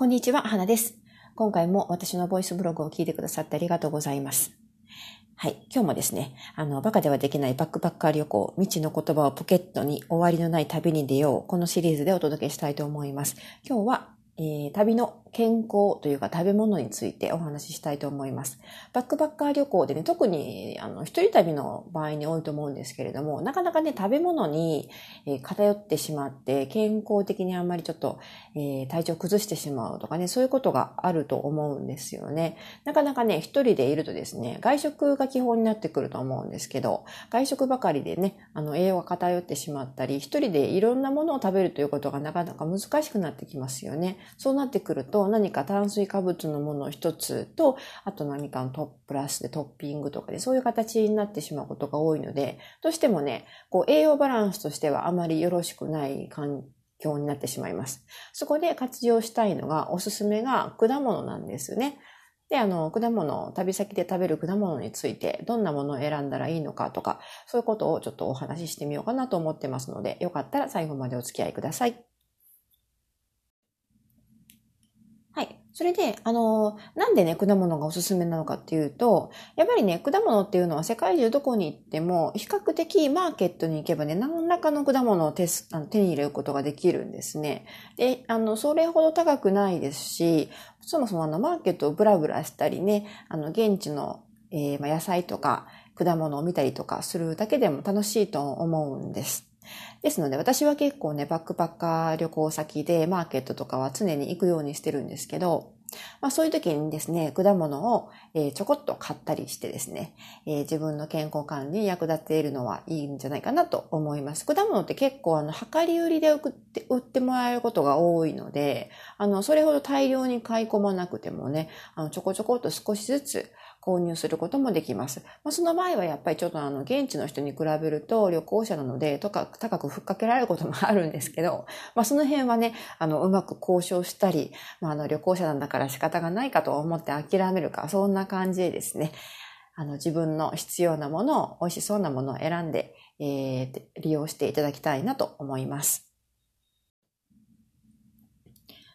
こんにちは、花です。今回も私のボイスブログを聞いてくださってありがとうございます。はい。今日もですね、あの、バカではできないバックパッカー旅行、未知の言葉をポケットに終わりのない旅に出よう。このシリーズでお届けしたいと思います。今日は、えー、旅の健康というか食べ物についてお話ししたいと思います。バックパッカー旅行でね、特にあの一人旅の場合に多いと思うんですけれども、なかなかね、食べ物に、え、偏ってしまって、健康的にあんまりちょっと、え、体調崩してしまうとかね、そういうことがあると思うんですよね。なかなかね、一人でいるとですね、外食が基本になってくると思うんですけど、外食ばかりでね、あの栄養が偏ってしまったり、一人でいろんなものを食べるということがなかなか難しくなってきますよね。そうなってくると、何か炭水化物のものを一つと、あと何かのトップラスでトッピングとかで、そういう形になってしまうことが多いので、どうしてもね、こう栄養バランスとしてはあまりよろしくない環境になってしまいます。そこで活用したいのが、おすすめが果物なんですよね。で、あの、果物、旅先で食べる果物について、どんなものを選んだらいいのかとか、そういうことをちょっとお話ししてみようかなと思ってますので、よかったら最後までお付き合いください。それで、あの、なんでね、果物がおすすめなのかっていうと、やっぱりね、果物っていうのは世界中どこに行っても、比較的マーケットに行けばね、何らかの果物を手あの手に入れることができるんですね。で、あの、それほど高くないですし、そもそもあの、マーケットをブラブラしたりね、あの、現地の、えー、ま、野菜とか果物を見たりとかするだけでも楽しいと思うんです。ですので私は結構ね、バックパッカー旅行先でマーケットとかは常に行くようにしてるんですけど、まあそういう時にですね、果物を、えー、ちょこっと買ったりしてですね、えー、自分の健康管理に役立っているのはいいんじゃないかなと思います。果物って結構あの、量り売りで売って売ってもらえることが多いので、あの、それほど大量に買い込まなくてもね、あの、ちょこちょこっと少しずつ、購入することもできます。まあ、その場合はやっぱりちょっとあの、現地の人に比べると旅行者なので、とか高くふっかけられることもあるんですけど、まあ、その辺はね、あの、うまく交渉したり、まあ、あの、旅行者なんだから仕方がないかと思って諦めるか、そんな感じでですね、あの、自分の必要なものを、美味しそうなものを選んで、えー、利用していただきたいなと思います。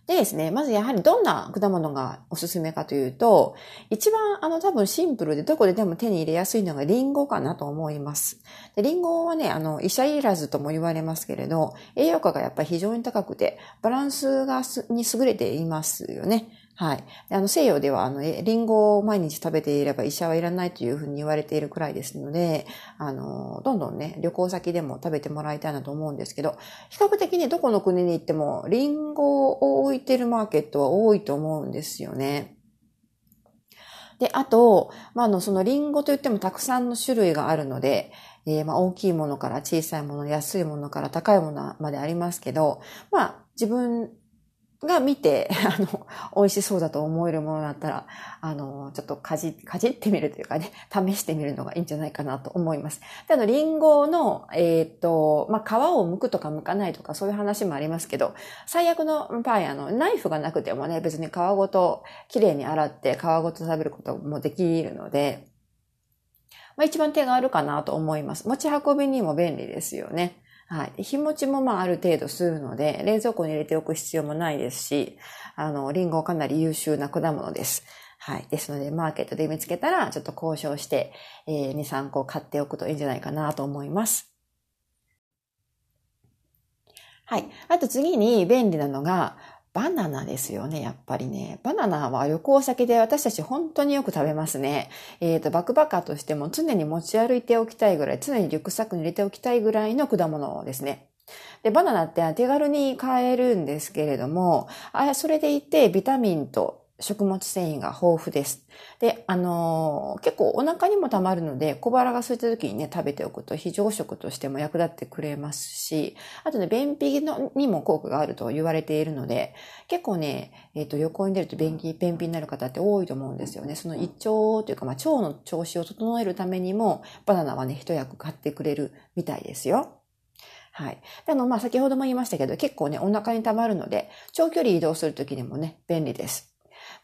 でですね、まずやはりどんな果物がおすすめかというと、一番あの多分シンプルでどこででも手に入れやすいのがリンゴかなと思います。でリンゴはね、あの、医者いらずとも言われますけれど、栄養価がやっぱり非常に高くて、バランスがに優れていますよね。はい。あの、西洋では、あの、リンゴを毎日食べていれば医者はいらないというふうに言われているくらいですので、あの、どんどんね、旅行先でも食べてもらいたいなと思うんですけど、比較的ね、どこの国に行っても、リンゴを置いてるマーケットは多いと思うんですよね。で、あと、まあ、あの、そのリンゴといってもたくさんの種類があるので、えー、まあ、大きいものから小さいもの、安いものから高いものまでありますけど、まあ、自分が見て、あの、美味しそうだと思えるものだったら、あの、ちょっとかじ、かじってみるというかね、試してみるのがいいんじゃないかなと思います。で、あの、リンゴの、えっ、と、まあ、皮を剥くとか剥かないとかそういう話もありますけど、最悪の場合、あの、ナイフがなくてもね、別に皮ごと綺麗に洗って皮ごと食べることもできるので、まあ、一番手があるかなと思います。持ち運びにも便利ですよね。はい。日持ちもまあある程度するので、冷蔵庫に入れておく必要もないですし、あの、リンゴかなり優秀な果物です。はい。ですので、マーケットで見つけたら、ちょっと交渉して、えー、2、3個買っておくといいんじゃないかなと思います。はい。あと次に便利なのが、バナナですよね、やっぱりね。バナナは旅行先で私たち本当によく食べますね。えっ、ー、と、バックパッカーとしても常に持ち歩いておきたいぐらい、常にリュックサックに入れておきたいぐらいの果物ですね。で、バナナって手軽に買えるんですけれども、あそれでいてビタミンと食物繊維が豊富です。で、あのー、結構お腹にも溜まるので、小腹が空いた時にね、食べておくと非常食としても役立ってくれますし、あとね、便秘のにも効果があると言われているので、結構ね、えっ、ー、と、旅行に出ると便秘、便秘になる方って多いと思うんですよね。その胃腸というか、まあ、腸の調子を整えるためにも、バナナはね、一役買ってくれるみたいですよ。はい。あの、まあ、先ほども言いましたけど、結構ね、お腹に溜まるので、長距離移動するときにもね、便利です。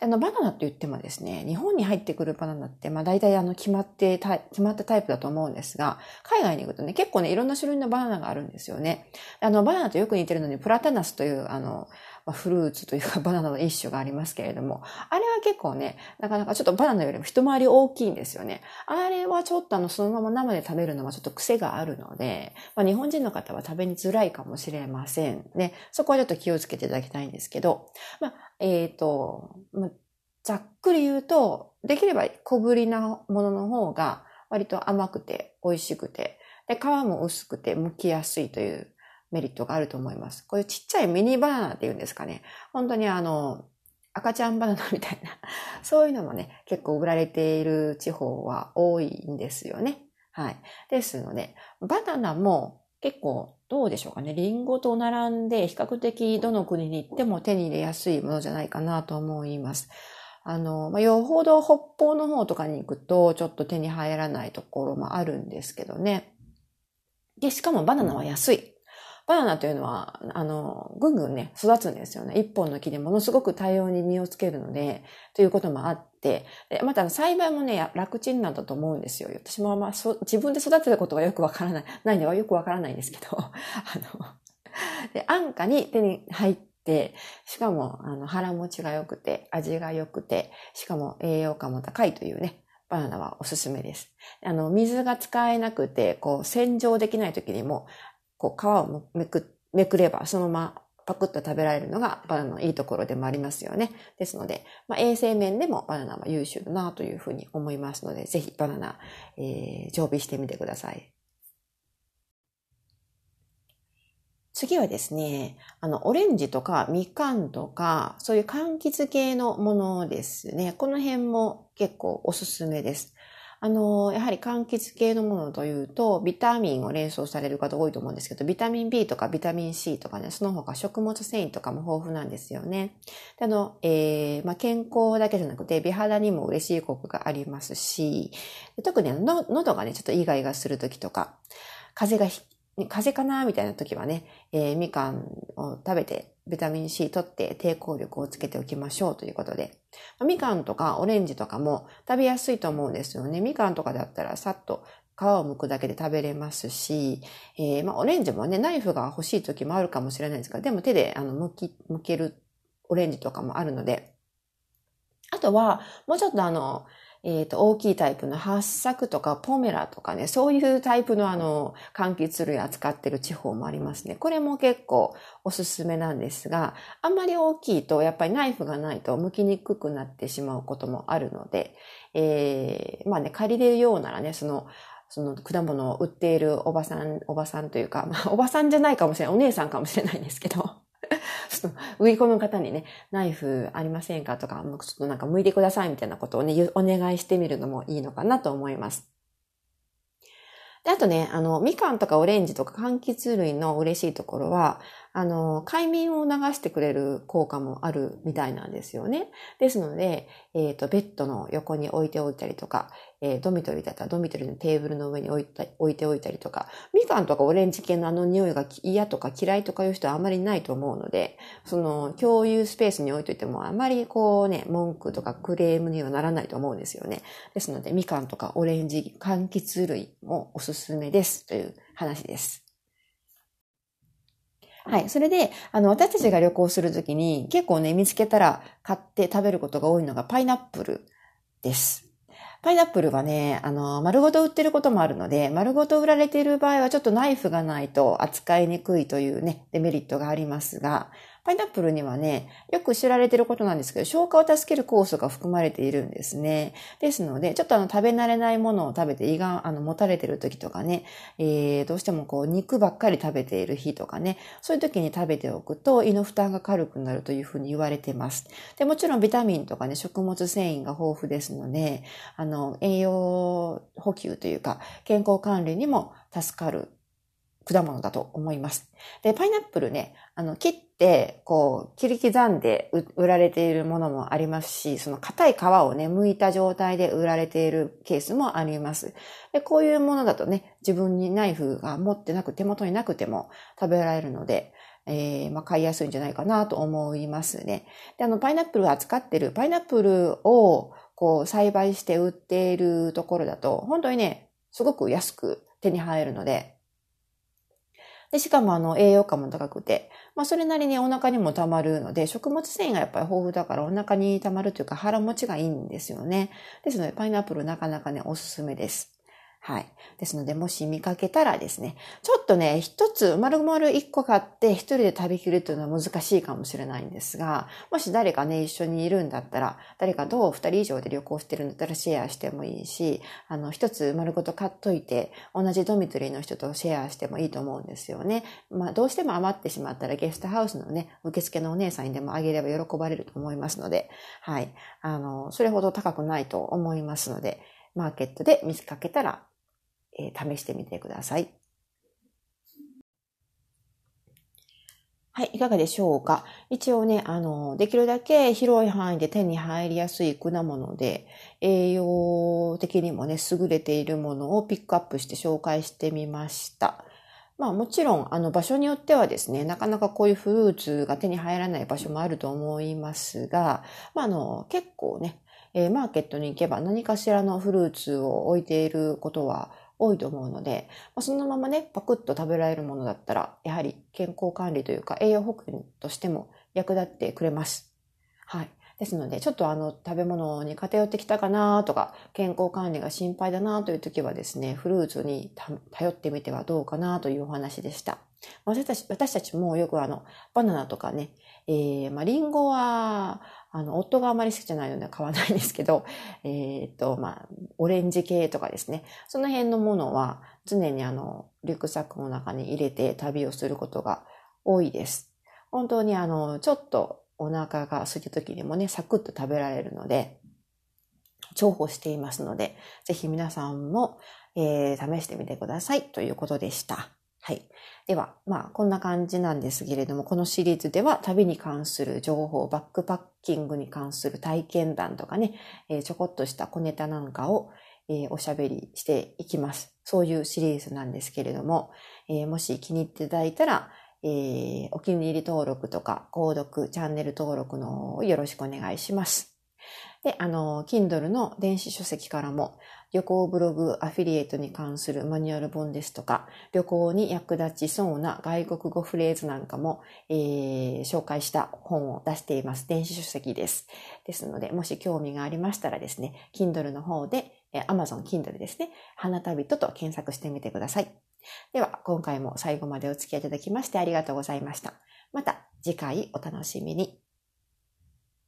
あの、バナナって言ってもですね、日本に入ってくるバナナって、まあ大体あの、決まって、決まったタイプだと思うんですが、海外に行くとね、結構ね、いろんな種類のバナナがあるんですよね。あの、バナナとよく似てるのに、プラタナスという、あの、まあ、フルーツというかバナナの一種がありますけれども、あれは結構ね、なかなかちょっとバナナよりも一回り大きいんですよね。あれはちょっとあの、そのまま生で食べるのはちょっと癖があるので、まあ、日本人の方は食べにづらいかもしれませんね。そこはちょっと気をつけていただきたいんですけど、まあ、えっ、ー、と、まあ、ざっくり言うと、できれば小ぶりなものの方が割と甘くて美味しくて、で、皮も薄くて剥きやすいというメリットがあると思います。こういうちっちゃいミニバナナって言うんですかね。本当にあの、赤ちゃんバナナみたいな、そういうのもね、結構売られている地方は多いんですよね。はい。ですので、バナナも結構どうでしょうかね。リンゴと並んで比較的どの国に行っても手に入れやすいものじゃないかなと思います。あの、まあ、よほど北方の方とかに行くとちょっと手に入らないところもあるんですけどね。で、しかもバナナは安い。バナナというのは、あの、ぐんぐんね、育つんですよね。一本の木でものすごく多様に実をつけるので、ということもあって、でまた栽培もね、楽ちんなんだと思うんですよ。私もあんま自分で育てたことがよくわからない、ないのはよくわからないんですけど、あの、で、安価に手に入って、しかも、あの、腹持ちが良くて、味が良くて、しかも栄養価も高いというね、バナナはおすすめです。あの、水が使えなくて、こう、洗浄できない時にも、こう皮をめく、めくればそのままパクッと食べられるのがバナナのいいところでもありますよね。ですので、まあ、衛生面でもバナナは優秀だなというふうに思いますので、ぜひバナナ、えー、常備してみてください。次はですね、あの、オレンジとかみかんとか、そういう柑橘系のものですね。この辺も結構おすすめです。あの、やはり柑橘系のものというと、ビタミンを連想される方多いと思うんですけど、ビタミン B とかビタミン C とかね、その他食物繊維とかも豊富なんですよね。あの、えー、まあ、健康だけじゃなくて、美肌にも嬉しい効果がありますし、特に喉がね、ちょっとイガイガするときとか、風邪が風邪かな？みたいな時はね、えー、みかんを食べて、ビタミン C 取って抵抗力をつけておきましょうということで。みかんとかオレンジとかも食べやすいと思うんですよね。みかんとかだったらさっと皮を剥くだけで食べれますし、えー、まあ、オレンジもね、ナイフが欲しい時もあるかもしれないですが、でも手であの剥き、剥けるオレンジとかもあるので、あとは、もうちょっとあの、えっ、ー、と、大きいタイプの八作とかポメラとかね、そういうタイプのあの、柑橘類扱ってる地方もありますね。これも結構おすすめなんですが、あんまり大きいとやっぱりナイフがないと剥きにくくなってしまうこともあるので、えー、まあね、借りれるようならね、その、その果物を売っているおばさん、おばさんというか、まあ、おばさんじゃないかもしれない、お姉さんかもしれないんですけど、その、売り子の方にね、ナイフありませんかとか、ちょっとなんか剥いてくださいみたいなことをね、お願いしてみるのもいいのかなと思います。で、あとね、あの、みかんとかオレンジとか柑橘類の嬉しいところは、あの、快眠を流してくれる効果もあるみたいなんですよね。ですので、えっ、ー、と、ベッドの横に置いておいたりとか、えー、ドミトリーだったらドミトリーのテーブルの上に置いた置いておいたりとか、みかんとかオレンジ系のあの匂いが嫌とか嫌いとかいう人はあまりないと思うので、その共有スペースに置いといてもあまりこうね、文句とかクレームにはならないと思うんですよね。ですので、みかんとかオレンジ、柑橘類もおすすめですという話です。はい。それで、あの、私たちが旅行するときに結構ね、見つけたら買って食べることが多いのがパイナップルです。パイナップルはね、あの、丸ごと売ってることもあるので、丸ごと売られている場合はちょっとナイフがないと扱いにくいというね、デメリットがありますが、パイナップルにはね、よく知られていることなんですけど、消化を助ける酵素が含まれているんですね。ですので、ちょっとあの、食べ慣れないものを食べて胃が、あの、持たれてる時とかね、えー、どうしてもこう、肉ばっかり食べている日とかね、そういう時に食べておくと胃の負担が軽くなるというふうに言われてます。で、もちろんビタミンとかね、食物繊維が豊富ですので、あの、栄養補給というか、健康管理にも助かる果物だと思います。で、パイナップルね、あの、切って、こう、切り刻んで売られているものもありますし、その硬い皮をね、剥いた状態で売られているケースもあります。で、こういうものだとね、自分にナイフが持ってなく、手元になくても食べられるので、えー、まあ、買いやすいんじゃないかなと思いますね。で、あの、パイナップルを扱ってる、パイナップルを、こう、栽培して売っているところだと、本当にね、すごく安く手に入るので、で、しかもあの、栄養価も高くて、まあ、それなりにお腹にも溜まるので、食物繊維がやっぱり豊富だからお腹に溜まるというか腹持ちがいいんですよね。ですので、パイナップルなかなかね、おすすめです。はい。ですので、もし見かけたらですね、ちょっとね、一つ、丸々一個買って一人で食べきるというのは難しいかもしれないんですが、もし誰かね、一緒にいるんだったら、誰かと二人以上で旅行してるんだったらシェアしてもいいし、あの、一つ丸ごと買っといて、同じドミトリーの人とシェアしてもいいと思うんですよね。まあ、どうしても余ってしまったらゲストハウスのね、受付のお姉さんにでもあげれば喜ばれると思いますので、はい。あの、それほど高くないと思いますので、マーケットで見かけたらえー、試してみてください。はい、いかがでしょうか？一応ね、あの、できるだけ広い範囲で手に入りやすい果物で、栄養的にもね、優れているものをピックアップして紹介してみました。まあもちろん、あの場所によってはですね、なかなかこういうフルーツが手に入らない場所もあると思いますが、まああの、結構ね、え、マーケットに行けば何かしらのフルーツを置いていることは多いと思うので、まあ、そのままね、パクッと食べられるものだったら、やはり健康管理というか栄養補給としても役立ってくれます。はい。ですので、ちょっとあの食べ物に偏ってきたかなとか、健康管理が心配だなという時はですね、フルーツに頼ってみてはどうかなというお話でした。私たち私たちもよくあの、バナナとかね、えー、まあ、リンゴは、あの、夫があまり好きじゃないので買わないんですけど、えっ、と、まあ、オレンジ系とかですね。その辺のものは常にあの、リュックサックの中に入れて旅をすることが多いです。本当にあの、ちょっとお腹が空いた時にもね、サクッと食べられるので、重宝していますので、ぜひ皆さんも、えー、試してみてくださいということでした。はい。では、まあ、こんな感じなんですけれども、このシリーズでは旅に関する情報、バックパッキングに関する体験談とかね、えー、ちょこっとした小ネタなんかを、えー、おしゃべりしていきます。そういうシリーズなんですけれども、えー、もし気に入っていただいたら、えー、お気に入り登録とか、購読、チャンネル登録のよろしくお願いします。で、あの、Kindle の電子書籍からも、旅行ブログアフィリエイトに関するマニュアル本ですとか、旅行に役立ちそうな外国語フレーズなんかも、えー、紹介した本を出しています。電子書籍です。ですので、もし興味がありましたらですね、Kindle の方で、Amazon Kindle ですね、花旅人と検索してみてください。では、今回も最後までお付き合いいただきましてありがとうございました。また次回お楽しみに。